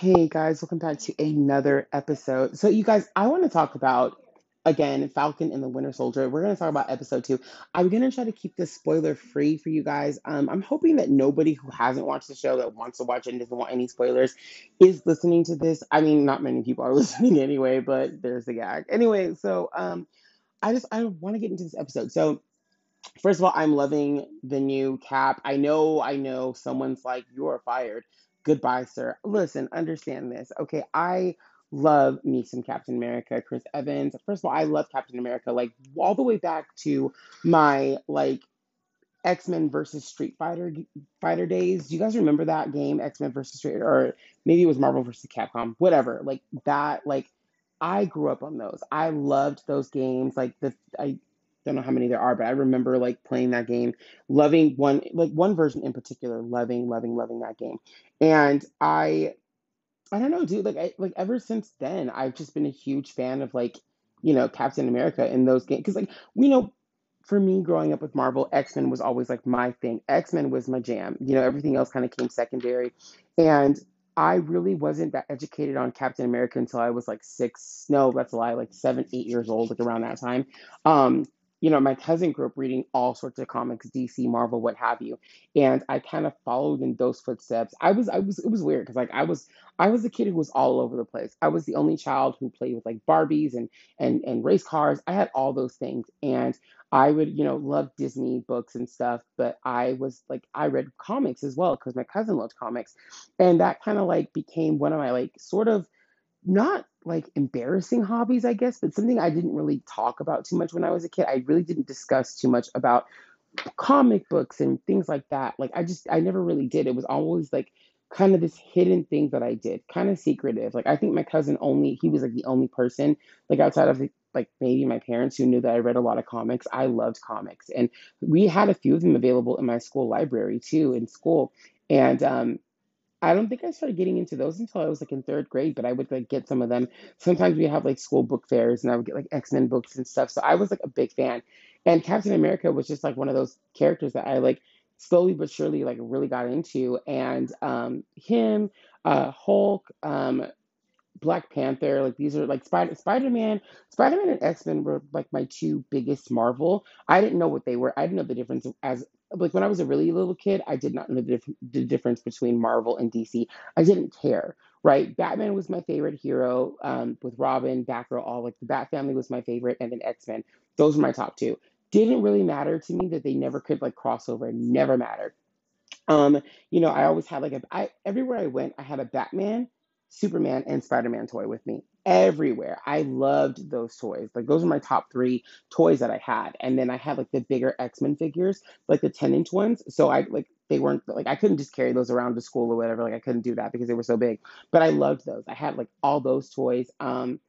Hey guys, welcome back to another episode. So, you guys, I want to talk about again Falcon and the Winter Soldier. We're going to talk about episode two. I'm going to try to keep this spoiler free for you guys. Um, I'm hoping that nobody who hasn't watched the show that wants to watch it and doesn't want any spoilers is listening to this. I mean, not many people are listening anyway, but there's the gag. Anyway, so um, I just I want to get into this episode. So First of all, I'm loving the new cap. I know, I know someone's like, you're fired. Goodbye, sir. Listen, understand this. Okay, I love me some Captain America, Chris Evans. First of all, I love Captain America, like all the way back to my like X-Men versus Street Fighter Fighter days. Do you guys remember that game, X-Men versus Street, or maybe it was Marvel versus Capcom, whatever. Like that, like I grew up on those. I loved those games. Like the I don't know how many there are, but I remember like playing that game, loving one like one version in particular, loving, loving, loving that game. And I I don't know, dude, like I like ever since then, I've just been a huge fan of like, you know, Captain America in those games. Cause like, you know, for me growing up with Marvel, X-Men was always like my thing. X-Men was my jam. You know, everything else kind of came secondary. And I really wasn't that educated on Captain America until I was like six, no, that's a lie, like seven, eight years old, like around that time. Um, you know, my cousin grew up reading all sorts of comics, DC, Marvel, what have you, and I kind of followed in those footsteps. I was, I was, it was weird because like I was, I was a kid who was all over the place. I was the only child who played with like Barbies and and and race cars. I had all those things, and I would, you know, love Disney books and stuff. But I was like, I read comics as well because my cousin loved comics, and that kind of like became one of my like sort of not like embarrassing hobbies, I guess, but something I didn't really talk about too much when I was a kid. I really didn't discuss too much about comic books and things like that. Like I just I never really did. It was always like kind of this hidden thing that I did, kind of secretive. Like I think my cousin only he was like the only person like outside of like maybe my parents who knew that I read a lot of comics. I loved comics and we had a few of them available in my school library too in school. And um I don't think I started getting into those until I was like in third grade, but I would like get some of them. Sometimes we have like school book fairs and I would get like X-Men books and stuff. So I was like a big fan. And Captain America was just like one of those characters that I like slowly but surely like really got into. And um him, uh Hulk, um Black Panther, like these are like Spider Spider Man, Spider Man and X Men were like my two biggest Marvel. I didn't know what they were. I didn't know the difference as like when I was a really little kid. I did not know the, dif- the difference between Marvel and DC. I didn't care. Right, Batman was my favorite hero. Um, with Robin, Batgirl, all like the Bat family was my favorite, and then X Men. Those were my top two. Didn't really matter to me that they never could like cross over. Never mattered. Um, you know, I always had like a I everywhere I went, I had a Batman, Superman, and Spider-Man toy with me. Everywhere. I loved those toys. Like those are my top three toys that I had. And then I had like the bigger X-Men figures, like the 10 inch ones. So I like they weren't like I couldn't just carry those around to school or whatever. Like I couldn't do that because they were so big. But I loved those. I had like all those toys. Um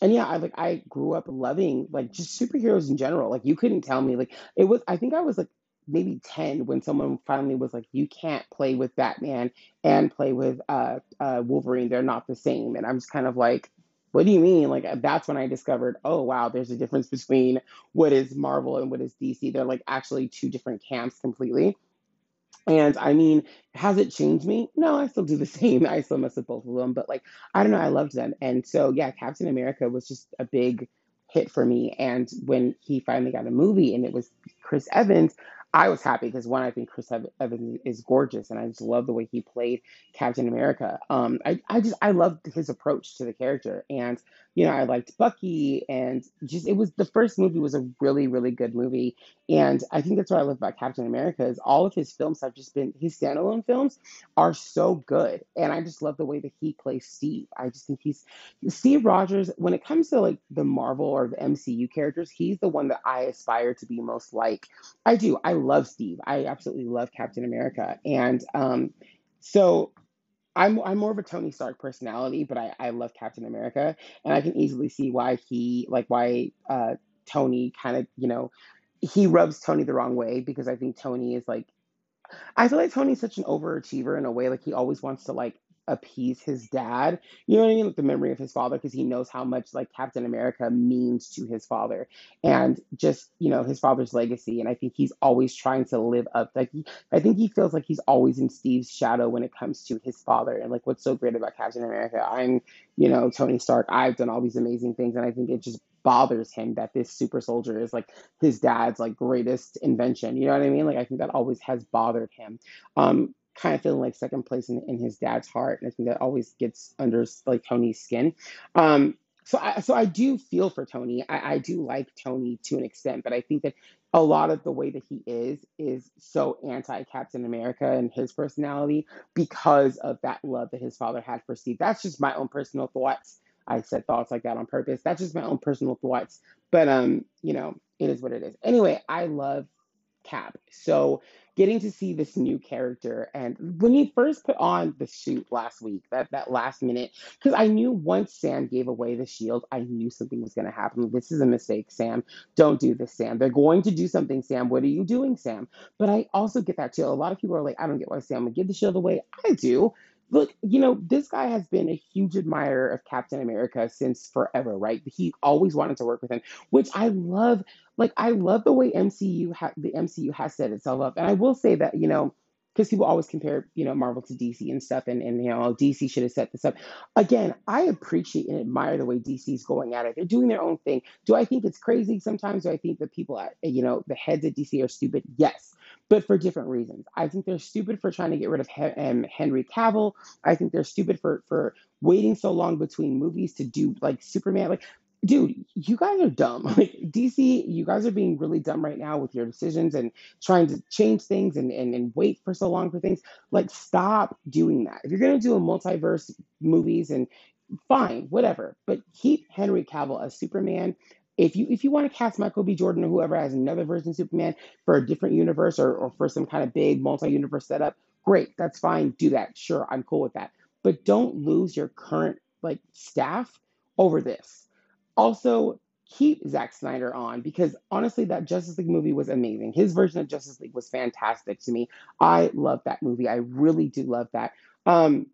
and yeah, I like I grew up loving like just superheroes in general. Like you couldn't tell me like it was I think I was like maybe 10 when someone finally was like you can't play with Batman and play with uh uh Wolverine. They're not the same. And I'm just kind of like what do you mean? Like that's when I discovered, oh wow, there's a difference between what is Marvel and what is DC. They're like actually two different camps completely. And I mean, has it changed me? No, I still do the same. I still mess with both of them, but like, I don't know, I loved them. And so, yeah, Captain America was just a big hit for me. And when he finally got a movie and it was Chris Evans, I was happy because one, I think Chris Evans is gorgeous, and I just love the way he played Captain America. Um, I, I just I loved his approach to the character, and you know I liked Bucky, and just it was the first movie was a really really good movie, and I think that's what I love about Captain America is all of his films have just been his standalone films are so good, and I just love the way that he plays Steve. I just think he's Steve Rogers when it comes to like the Marvel or the MCU characters, he's the one that I aspire to be most like. I do. I love Steve. I absolutely love Captain America, and um, so. I'm, I'm more of a Tony Stark personality, but I, I love Captain America, and I can easily see why he like why uh, Tony kind of you know he rubs Tony the wrong way because I think Tony is like I feel like Tony's such an overachiever in a way. Like he always wants to like appease his dad. You know what I mean? Like the memory of his father, because he knows how much like Captain America means to his father, and just you know his father's legacy. And I think he's always trying to live up. Like I think he feels like he's always in Steve's shadow when it comes to his father. And like what's so great about Captain America, I'm you know Tony Stark. I've done all these amazing things, and I think it just bothers him that this super soldier is like his dad's like greatest invention. You know what I mean? Like I think that always has bothered him. Um, kind of feeling like second place in, in his dad's heart, and I think that always gets under like Tony's skin. Um, so I so I do feel for Tony. I, I do like Tony to an extent, but I think that a lot of the way that he is is so anti Captain America and his personality because of that love that his father had for Steve. That's just my own personal thoughts. I said thoughts like that on purpose. That's just my own personal thoughts. But um, you know, it is what it is. Anyway, I love Cap. So getting to see this new character and when he first put on the suit last week, that that last minute, because I knew once Sam gave away the shield, I knew something was going to happen. This is a mistake, Sam. Don't do this, Sam. They're going to do something, Sam. What are you doing, Sam? But I also get that too. A lot of people are like, I don't get why Sam would give the shield away. I do. Look, you know, this guy has been a huge admirer of Captain America since forever, right? He always wanted to work with him, which I love like I love the way MCU ha- the MCU has set itself up, and I will say that you know because people always compare you know Marvel to DC and stuff, and and you know DC should have set this up. Again, I appreciate and admire the way DC is going at it. They're doing their own thing. Do I think it's crazy sometimes? Do I think the people at you know the heads at DC are stupid? Yes. But for different reasons. I think they're stupid for trying to get rid of He- um, Henry Cavill. I think they're stupid for for waiting so long between movies to do like Superman. Like dude, you guys are dumb. Like DC, you guys are being really dumb right now with your decisions and trying to change things and, and, and wait for so long for things. Like, stop doing that. If you're gonna do a multiverse movies and fine, whatever, but keep Henry Cavill as Superman. If you if you want to cast Michael B. Jordan or whoever as another version of Superman for a different universe or, or for some kind of big multi-universe setup, great, that's fine. Do that. Sure, I'm cool with that. But don't lose your current like staff over this. Also, keep Zack Snyder on because honestly, that Justice League movie was amazing. His version of Justice League was fantastic to me. I love that movie. I really do love that. Um,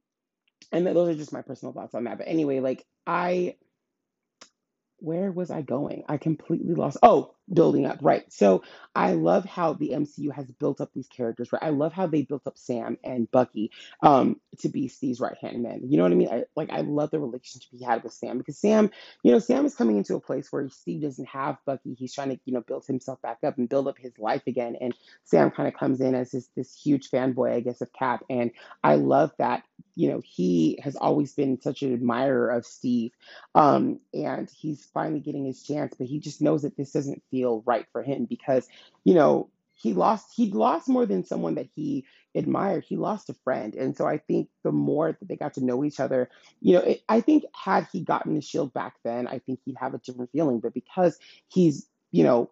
and those are just my personal thoughts on that. But anyway, like I where was I going? I completely lost. Oh, building up, right. So I love how the MCU has built up these characters, right? I love how they built up Sam and Bucky um, to be Steve's right hand man. You know what I mean? I, like I love the relationship he had with Sam because Sam, you know, Sam is coming into a place where Steve doesn't have Bucky. He's trying to, you know, build himself back up and build up his life again. And Sam kind of comes in as this this huge fanboy, I guess, of Cap. And I love that, you know, he has always been such an admirer of Steve um, and he's finally getting his chance, but he just knows that this doesn't feel right for him because, you know, he lost he lost more than someone that he admired. He lost a friend. And so I think the more that they got to know each other, you know, it, I think had he gotten the shield back then, I think he'd have a different feeling. But because he's, you know,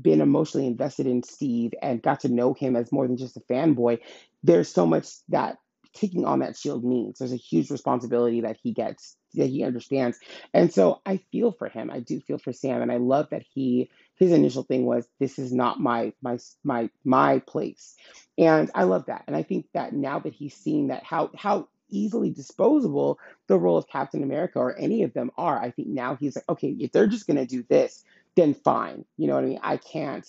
been emotionally invested in Steve and got to know him as more than just a fanboy, there's so much that taking on that shield means. There's a huge responsibility that he gets, that he understands. And so I feel for him. I do feel for Sam. And I love that he his initial thing was this is not my my my my place. And I love that. And I think that now that he's seen that how how easily disposable the role of Captain America or any of them are, I think now he's like, okay, if they're just gonna do this, then fine. You know what I mean? I can't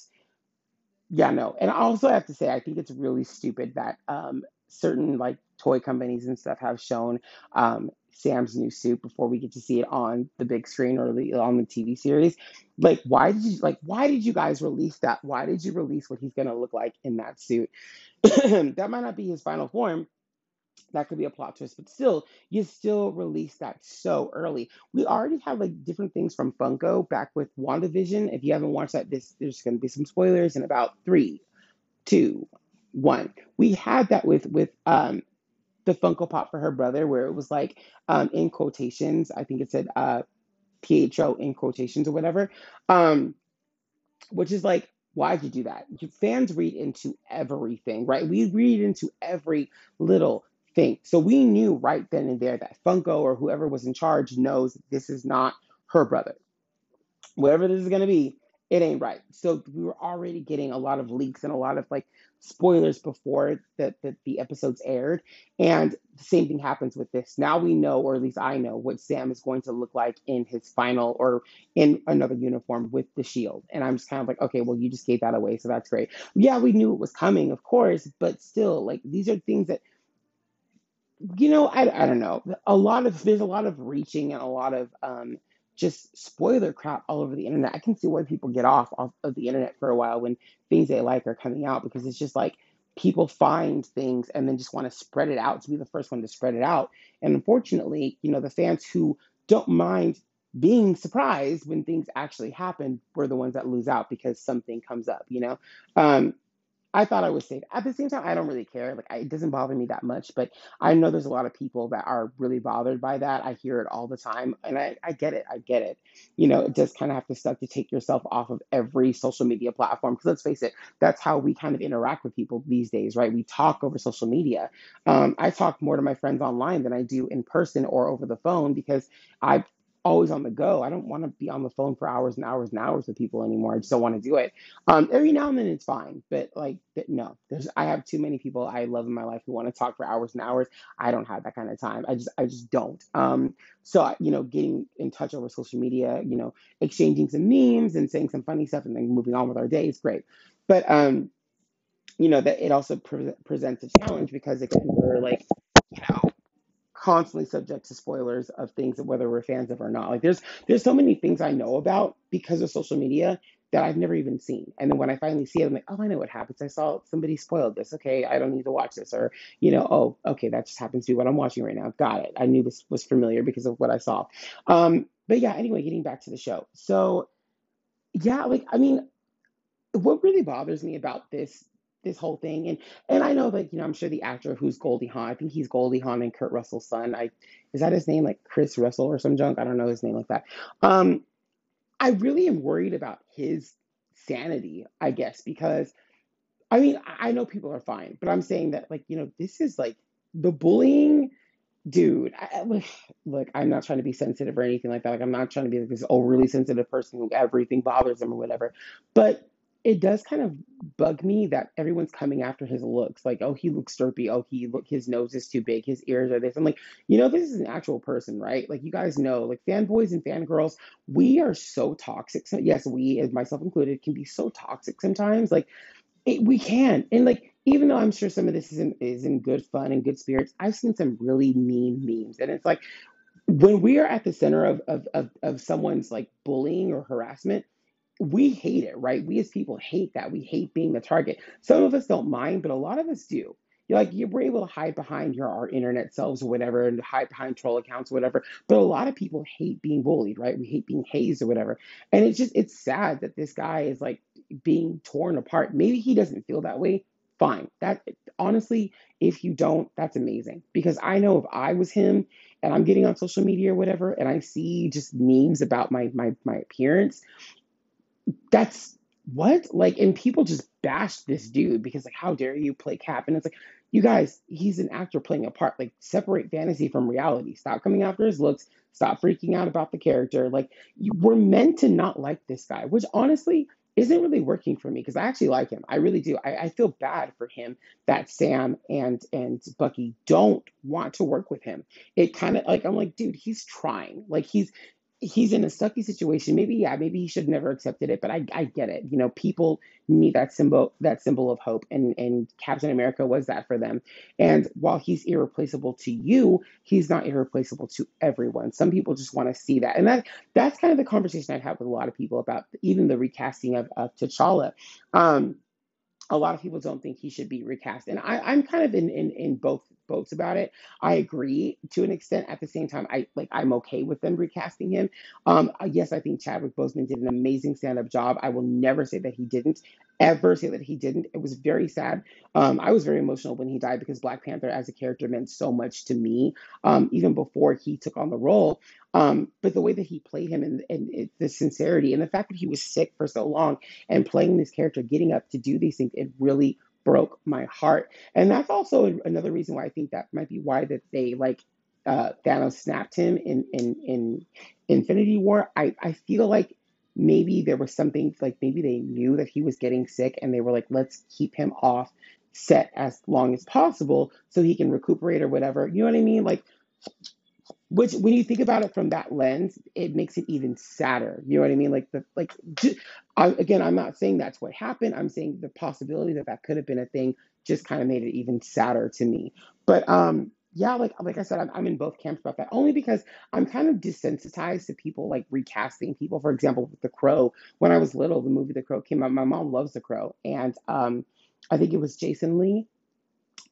yeah, no. And I also have to say, I think it's really stupid that um, certain like toy companies and stuff have shown um, Sam's new suit before we get to see it on the big screen or the, on the TV series. Like, why did you like? Why did you guys release that? Why did you release what he's gonna look like in that suit? that might not be his final form, that could be a plot twist, but still, you still release that so early. We already have like different things from Funko back with WandaVision. If you haven't watched that, this there's to be some spoilers in about three, two, one. We had that with with um the Funko Pop for her brother, where it was like um in quotations. I think it said uh PHO in quotations or whatever. Um, which is like, why'd you do that? Fans read into everything, right? We read into every little thing. So we knew right then and there that Funko or whoever was in charge knows this is not her brother. Whatever this is going to be, it ain't right. So we were already getting a lot of leaks and a lot of like spoilers before that that the episodes aired. And the same thing happens with this. Now we know, or at least I know, what Sam is going to look like in his final or in another uniform with the shield. And I'm just kind of like, okay, well, you just gave that away, so that's great. Yeah, we knew it was coming, of course, but still, like these are things that you know, I, I don't know. A lot of there's a lot of reaching and a lot of um, just spoiler crap all over the internet. I can see why people get off off of the internet for a while when things they like are coming out because it's just like people find things and then just want to spread it out to be the first one to spread it out. And unfortunately, you know, the fans who don't mind being surprised when things actually happen were the ones that lose out because something comes up, you know. Um, I thought I was safe. At the same time, I don't really care. Like, I, it doesn't bother me that much. But I know there's a lot of people that are really bothered by that. I hear it all the time, and I, I get it. I get it. You know, it does kind of have to suck to take yourself off of every social media platform. Because let's face it, that's how we kind of interact with people these days, right? We talk over social media. Um, I talk more to my friends online than I do in person or over the phone because I always on the go. I don't want to be on the phone for hours and hours and hours with people anymore. I just don't want to do it. Um, every now and then it's fine, but like no, there's I have too many people I love in my life who want to talk for hours and hours. I don't have that kind of time. I just I just don't. Um, so you know, getting in touch over social media, you know, exchanging some memes and saying some funny stuff and then moving on with our day is great. But um, you know that it also pre- presents a challenge because again we're like you know constantly subject to spoilers of things whether we're fans of or not. Like there's there's so many things I know about because of social media that I've never even seen. And then when I finally see it, I'm like, oh, I know what happens. I saw somebody spoiled this. Okay, I don't need to watch this. Or, you know, oh, okay, that just happens to be what I'm watching right now. Got it. I knew this was familiar because of what I saw. Um, but yeah, anyway, getting back to the show. So yeah, like I mean, what really bothers me about this this whole thing and and I know like you know I'm sure the actor who's Goldie Hawn I think he's Goldie Hawn and Kurt Russell's son I is that his name like Chris Russell or some junk I don't know his name like that um I really am worried about his sanity I guess because I mean I know people are fine but I'm saying that like you know this is like the bullying Dude, I, look, I'm not trying to be sensitive or anything like that. Like, I'm not trying to be like this overly sensitive person who everything bothers them or whatever. But it does kind of bug me that everyone's coming after his looks. Like, oh, he looks derpy. Oh, he look, his nose is too big. His ears are this. I'm like, you know, this is an actual person, right? Like, you guys know, like, fanboys and fangirls, we are so toxic. So, yes, we, as myself included, can be so toxic sometimes. Like, it, we can. And like, even though I'm sure some of this is in, is in good fun and good spirits, I've seen some really mean memes. And it's like, when we are at the center of, of, of, of someone's like bullying or harassment, we hate it, right? We as people hate that. We hate being the target. Some of us don't mind, but a lot of us do. You're like you we're able to hide behind your our internet selves or whatever, and hide behind troll accounts or whatever. But a lot of people hate being bullied, right? We hate being hazed or whatever. And it's just it's sad that this guy is like being torn apart. Maybe he doesn't feel that way. Fine. That honestly, if you don't, that's amazing. Because I know if I was him and I'm getting on social media or whatever, and I see just memes about my my my appearance that's what? Like and people just bashed this dude because like how dare you play cap? And it's like you guys he's an actor playing a part like separate fantasy from reality. Stop coming after his looks. Stop freaking out about the character. Like you we're meant to not like this guy which honestly isn't really working for me because i actually like him. I really do. I, I feel bad for him that sam and and bucky don't want to work with him. It kind of like i'm like dude he's trying. Like he's he's in a sucky situation. Maybe, yeah, maybe he should never accepted it, but I, I get it. You know, people need that symbol, that symbol of hope, and and Captain America was that for them. And while he's irreplaceable to you, he's not irreplaceable to everyone. Some people just want to see that, and that that's kind of the conversation I've had with a lot of people about even the recasting of, of T'Challa. Um, a lot of people don't think he should be recast, and I, I'm kind of in, in in both boats about it. I agree to an extent. At the same time, I like I'm okay with them recasting him. Um, yes, I think Chadwick Boseman did an amazing stand up job. I will never say that he didn't. Ever say that he didn't. It was very sad. Um, I was very emotional when he died because Black Panther as a character meant so much to me, um, even before he took on the role. Um, but the way that he played him and, and it, the sincerity and the fact that he was sick for so long and playing this character, getting up to do these things, it really broke my heart. And that's also another reason why I think that might be why that they like uh, Thanos snapped him in in in Infinity War. I I feel like maybe there was something like maybe they knew that he was getting sick and they were like, let's keep him off set as long as possible so he can recuperate or whatever. You know what I mean? Like which, when you think about it from that lens, it makes it even sadder. You know what I mean? Like the like, again, I'm not saying that's what happened. I'm saying the possibility that that could have been a thing just kind of made it even sadder to me. But um, yeah, like like I said, I'm, I'm in both camps about that. Only because I'm kind of desensitized to people like recasting people. For example, with The Crow. When I was little, the movie The Crow came out. My mom loves The Crow, and um, I think it was Jason Lee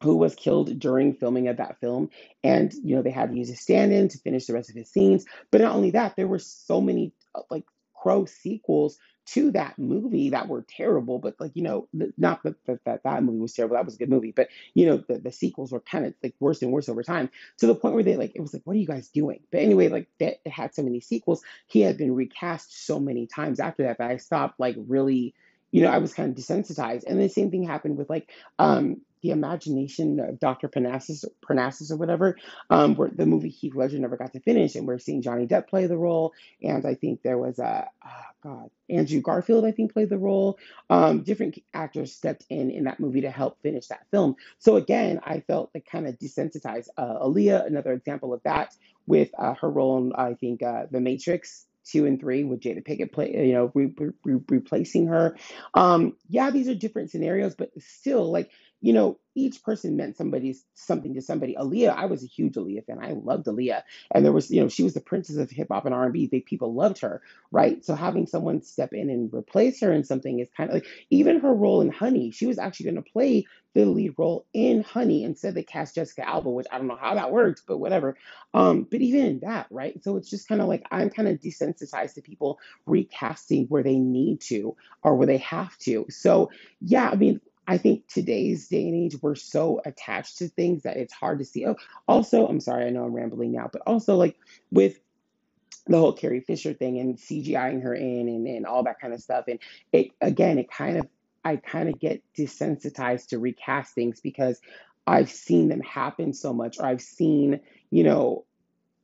who was killed during filming of that film. And, you know, they had to use a stand in to finish the rest of his scenes. But not only that, there were so many, uh, like, Crow sequels to that movie that were terrible, but like you know, not that that, that, movie was terrible. That was a good movie, but you know, the, the sequels were kind of like worse and worse over time to the point where they like it was like, what are you guys doing? But anyway, like that it had so many sequels. He had been recast so many times after that that I stopped like really, you know, I was kind of desensitized. And the same thing happened with like um the imagination of Dr. Parnassus, Parnassus or whatever, um, where the movie Heath Ledger never got to finish, and we're seeing Johnny Depp play the role, and I think there was a oh God Andrew Garfield I think played the role. Um, different actors stepped in in that movie to help finish that film. So again, I felt like kind of desensitized. Uh, Aaliyah, another example of that, with uh, her role in I think uh, The Matrix two and three with Jada Pinkett play, you know, re- re- replacing her. Um, yeah, these are different scenarios, but still, like you know, each person meant somebody's something to somebody. Aaliyah, I was a huge Aaliyah fan. I loved Aaliyah, and there was, you know, she was the princess of hip hop and R and B. People loved her, right? So having someone step in and replace her in something is kind of like even her role in Honey. She was actually going to play the lead role in Honey. Instead, they cast Jessica Alba, which I don't know how that works, but whatever. Um, but even in that, right? So it's just kind of like I'm kind of desensitized to people recasting where they need to or where they have to. So yeah, I mean I think today's day and age, we're so attached to things that it's hard to see. Oh, also, I'm sorry, I know I'm rambling now, but also like with the whole Carrie Fisher thing and CGIing her in and, and all that kind of stuff. And it again, it kind of I kind of get desensitized to recast things because I've seen them happen so much, or I've seen, you know,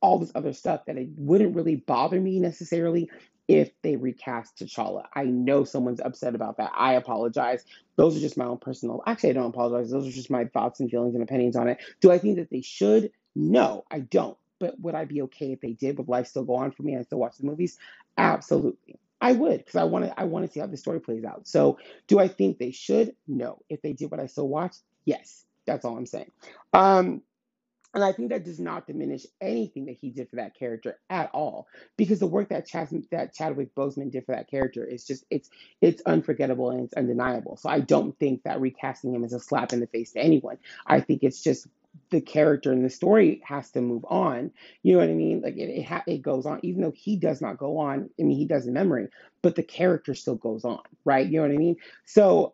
all this other stuff that it wouldn't really bother me necessarily if they recast T'Challa. I know someone's upset about that. I apologize. Those are just my own personal. Actually, I don't apologize. Those are just my thoughts and feelings and opinions on it. Do I think that they should? No, I don't. But would I be okay if they did? Would life still go on for me and I still watch the movies? Absolutely. I would because I want to. I want to see how the story plays out. So, do I think they should? No. If they did, would I still watch? Yes. That's all I'm saying. Um, and I think that does not diminish anything that he did for that character at all, because the work that Chad, that Chadwick Boseman did for that character is just it's it's unforgettable and it's undeniable. So I don't think that recasting him is a slap in the face to anyone. I think it's just the character and the story has to move on. You know what I mean? Like it it, ha- it goes on, even though he does not go on. I mean, he does in memory, but the character still goes on, right? You know what I mean? So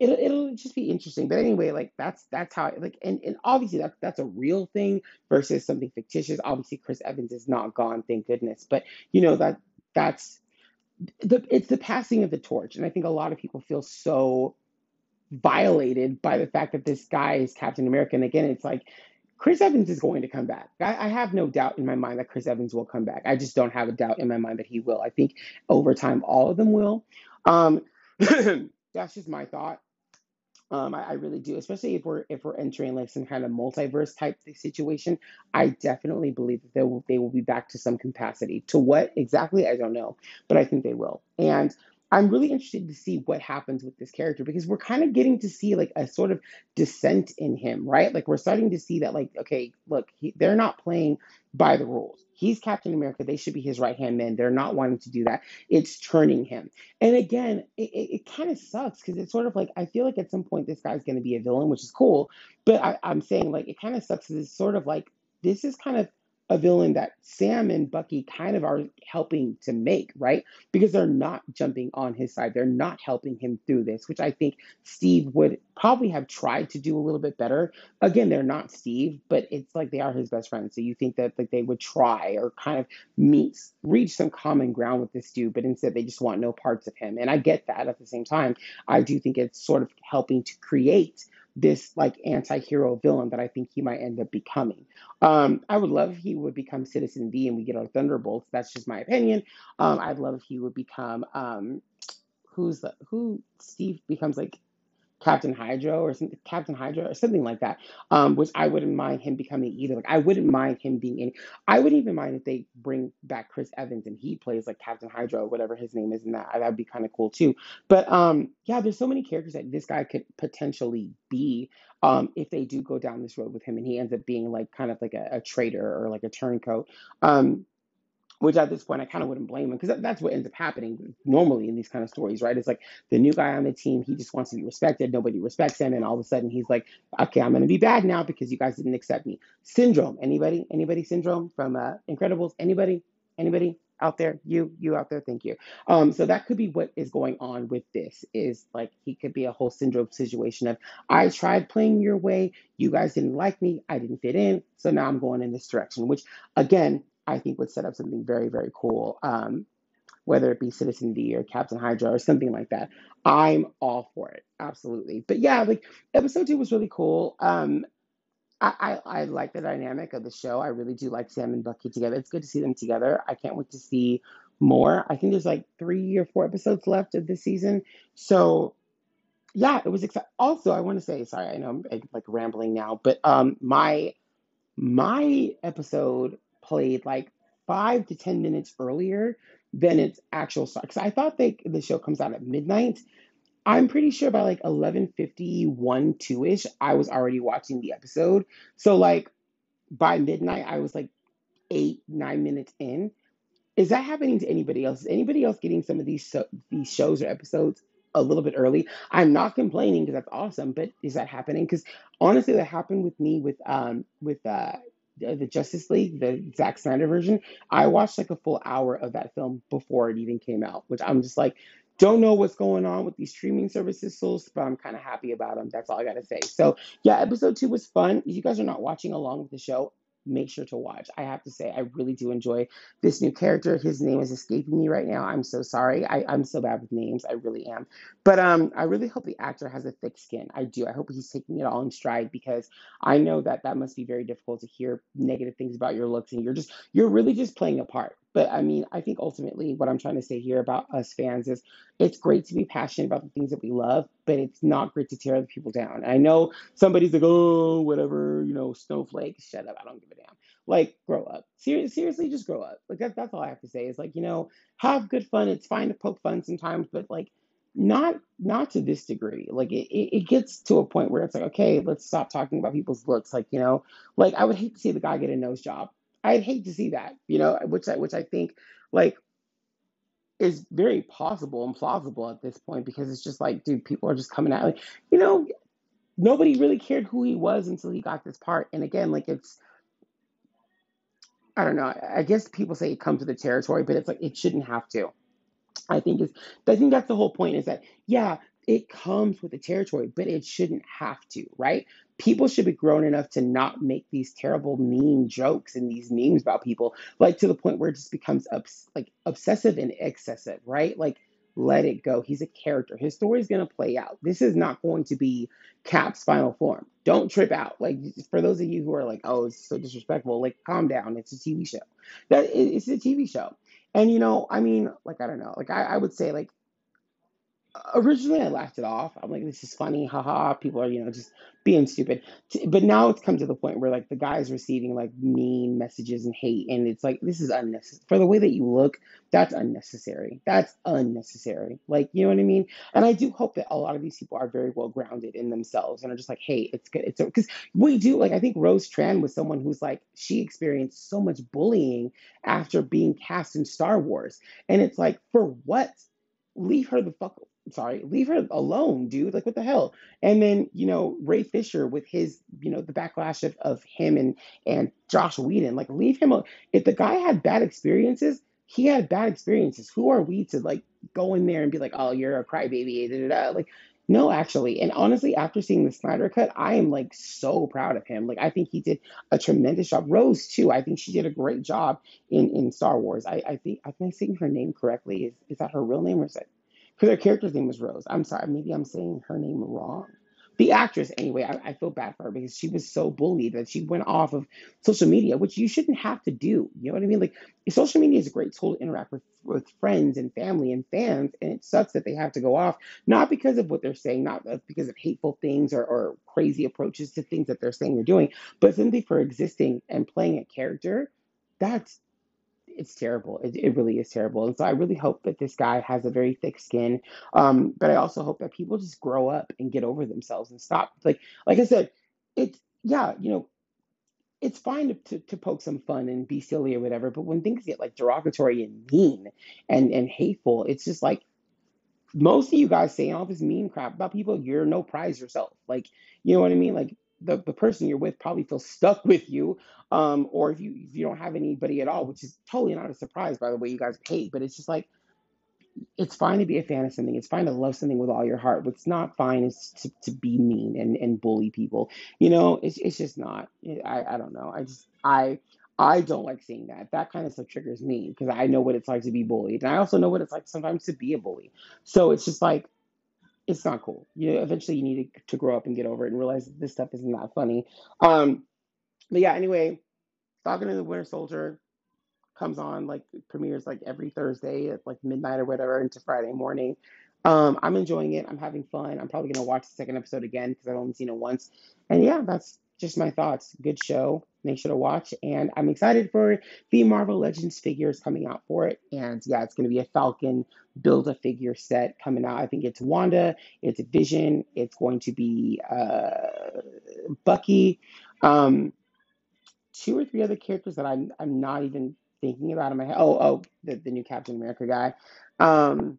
it'll it'll just be interesting. But anyway, like that's that's how like and, and obviously that's that's a real thing versus something fictitious. Obviously, Chris Evans is not gone, thank goodness. But you know that that's the it's the passing of the torch, and I think a lot of people feel so violated by the fact that this guy is Captain America. And again, it's like Chris Evans is going to come back. I, I have no doubt in my mind that Chris Evans will come back. I just don't have a doubt in my mind that he will. I think over time, all of them will. Um, that's just my thought. Um, I, I really do, especially if we're if we're entering like some kind of multiverse type situation. I definitely believe that they will they will be back to some capacity. To what exactly, I don't know, but I think they will. And I'm really interested to see what happens with this character because we're kind of getting to see like a sort of descent in him, right? Like we're starting to see that like okay, look, he, they're not playing by the rules. He's Captain America. They should be his right hand man. They're not wanting to do that. It's turning him. And again, it, it, it kind of sucks because it's sort of like I feel like at some point this guy's going to be a villain, which is cool. But I, I'm saying like it kind of sucks because it's sort of like this is kind of a villain that Sam and Bucky kind of are helping to make, right? Because they're not jumping on his side. They're not helping him through this, which I think Steve would probably have tried to do a little bit better. Again, they're not Steve, but it's like they are his best friend. So you think that like they would try or kind of meet reach some common ground with this dude, but instead they just want no parts of him. And I get that at the same time. I do think it's sort of helping to create this like anti-hero villain that I think he might end up becoming. Um, I would love if he would become Citizen V and we get our Thunderbolts. That's just my opinion. Um, I'd love if he would become um, who's the who Steve becomes like Captain Hydra or something, Captain Hydra or something like that. Um, which I wouldn't mind him becoming either. Like I wouldn't mind him being any. I wouldn't even mind if they bring back Chris Evans and he plays like Captain Hydra whatever his name is in that. That'd be kind of cool too. But um, yeah, there's so many characters that this guy could potentially be. Um, if they do go down this road with him and he ends up being like kind of like a, a traitor or like a turncoat. Um, which at this point I kind of wouldn't blame him because that, that's what ends up happening normally in these kind of stories, right? It's like the new guy on the team, he just wants to be respected, nobody respects him, and all of a sudden he's like, okay, I'm gonna be bad now because you guys didn't accept me. Syndrome, anybody? Anybody? Syndrome from uh, Incredibles? Anybody? Anybody? Out there, you, you out there, thank you. Um, so that could be what is going on with this. Is like he could be a whole syndrome situation of I tried playing your way, you guys didn't like me, I didn't fit in, so now I'm going in this direction. Which again, I think would set up something very, very cool. Um, whether it be Citizen V or Captain Hydra or something like that. I'm all for it, absolutely. But yeah, like episode two was really cool. Um, I, I, I like the dynamic of the show. I really do like Sam and Bucky together. It's good to see them together. I can't wait to see more. I think there's like three or four episodes left of this season. So yeah, it was exciting. Also, I want to say, sorry, I know I'm like rambling now, but um, my my episode played like five to ten minutes earlier than its actual start. Because I thought they the show comes out at midnight. I'm pretty sure by like 11:51, 2ish, I was already watching the episode. So like by midnight, I was like eight, nine minutes in. Is that happening to anybody else? Is anybody else getting some of these so, these shows or episodes a little bit early? I'm not complaining because that's awesome, but is that happening? Because honestly, that happened with me with um with uh the the Justice League, the Zack Snyder version. I watched like a full hour of that film before it even came out, which I'm just like, don't know what's going on with these streaming services, so but I'm kind of happy about them. That's all I gotta say. So yeah, episode two was fun. If you guys are not watching along with the show, make sure to watch. I have to say, I really do enjoy this new character. His name is escaping me right now. I'm so sorry. I, I'm so bad with names. I really am. But um, I really hope the actor has a thick skin. I do. I hope he's taking it all in stride because I know that that must be very difficult to hear negative things about your looks and you're just you're really just playing a part. But I mean, I think ultimately what I'm trying to say here about us fans is it's great to be passionate about the things that we love, but it's not great to tear other people down. I know somebody's like, oh, whatever, you know, snowflake, shut up, I don't give a damn. Like, grow up. Ser- seriously, just grow up. Like, that, that's all I have to say is like, you know, have good fun. It's fine to poke fun sometimes, but like, not not to this degree. Like it, it, it gets to a point where it's like, okay, let's stop talking about people's looks. Like, you know, like I would hate to see the guy get a nose job. I'd hate to see that, you know, which I which I think like is very possible and plausible at this point because it's just like, dude, people are just coming out like, you know, nobody really cared who he was until he got this part. And again, like it's I don't know, I guess people say it comes with the territory, but it's like it shouldn't have to. I think is I think that's the whole point is that yeah, it comes with the territory, but it shouldn't have to, right? People should be grown enough to not make these terrible mean jokes and these memes about people, like to the point where it just becomes like obsessive and excessive, right? Like let it go. He's a character. His story's gonna play out. This is not going to be Cap's final form. Don't trip out. Like for those of you who are like, oh, it's so disrespectful. Like calm down. It's a TV show. That it's a TV show. And you know, I mean, like I don't know, like I, I would say like originally I laughed it off. I'm like, this is funny, haha. People are, you know, just being stupid. But now it's come to the point where like the guy's receiving like mean messages and hate, and it's like this is unnecessary. For the way that you look, that's unnecessary. That's unnecessary. Like, you know what I mean? And I do hope that a lot of these people are very well grounded in themselves and are just like, hey, it's good. It's because we do like I think Rose Tran was someone who's like she experienced so much bullying after being cast in Star Wars, and it's like for what? leave her the fuck sorry leave her alone dude like what the hell? And then you know ray fisher with his you know the backlash of, of him and and josh Whedon, like leave him alone if the guy had bad experiences he had bad experiences. Who are we to like go in there and be like oh you're a crybaby da, da, da. like no actually. And honestly after seeing the snyder cut i am like so proud of him. Like i think he did a tremendous job. Rose too i think she did a great job in in star wars. I i think i am saying her name correctly. Is is that her real name or is that because her character's name was Rose. I'm sorry, maybe I'm saying her name wrong. the actress anyway I, I feel bad for her because she was so bullied that she went off of social media which you shouldn't have to do you know what i mean like social media is a great tool to interact with with friends and family and fans and it sucks that they have to go off not because of what they're saying not uh, because of hateful things or, or crazy approaches to things that they're saying or doing but simply for existing and playing a character that's it's terrible. It, it really is terrible. And so I really hope that this guy has a very thick skin. Um, but I also hope that people just grow up and get over themselves and stop. Like like I said, it's yeah, you know, it's fine to, to, to poke some fun and be silly or whatever, but when things get like derogatory and mean and and hateful, it's just like most of you guys saying all this mean crap about people, you're no prize yourself. Like, you know what I mean? Like the, the person you're with probably feels stuck with you. Um, or if you if you don't have anybody at all, which is totally not a surprise by the way you guys hate but it's just like it's fine to be a fan of something. It's fine to love something with all your heart. What's not fine is to, to be mean and, and bully people. You know, it's it's just not. I, I don't know. I just I I don't like seeing that. That kind of stuff triggers me because I know what it's like to be bullied. And I also know what it's like sometimes to be a bully. So it's just like it's not cool. You eventually you need to, grow up and get over it and realize this stuff is not that funny. Um, but yeah, anyway, Falcon and the Winter Soldier comes on like premieres like every Thursday at like midnight or whatever into Friday morning. Um, I'm enjoying it. I'm having fun. I'm probably gonna watch the second episode again because I've only seen it once. And yeah, that's just my thoughts. Good show. Make sure to watch. And I'm excited for the Marvel Legends figures coming out for it. And yeah, it's going to be a Falcon build a figure set coming out. I think it's Wanda, it's Vision, it's going to be uh, Bucky. Um, two or three other characters that I'm I'm not even thinking about in my head. Oh, oh, the, the new Captain America guy. Um,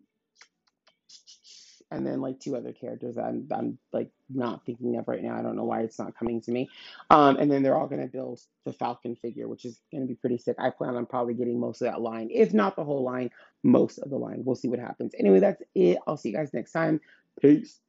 and then like two other characters that I'm I'm like not thinking of right now. I don't know why it's not coming to me. Um, and then they're all gonna build the Falcon figure, which is gonna be pretty sick. I plan on probably getting most of that line, if not the whole line, most of the line. We'll see what happens. Anyway, that's it. I'll see you guys next time. Peace.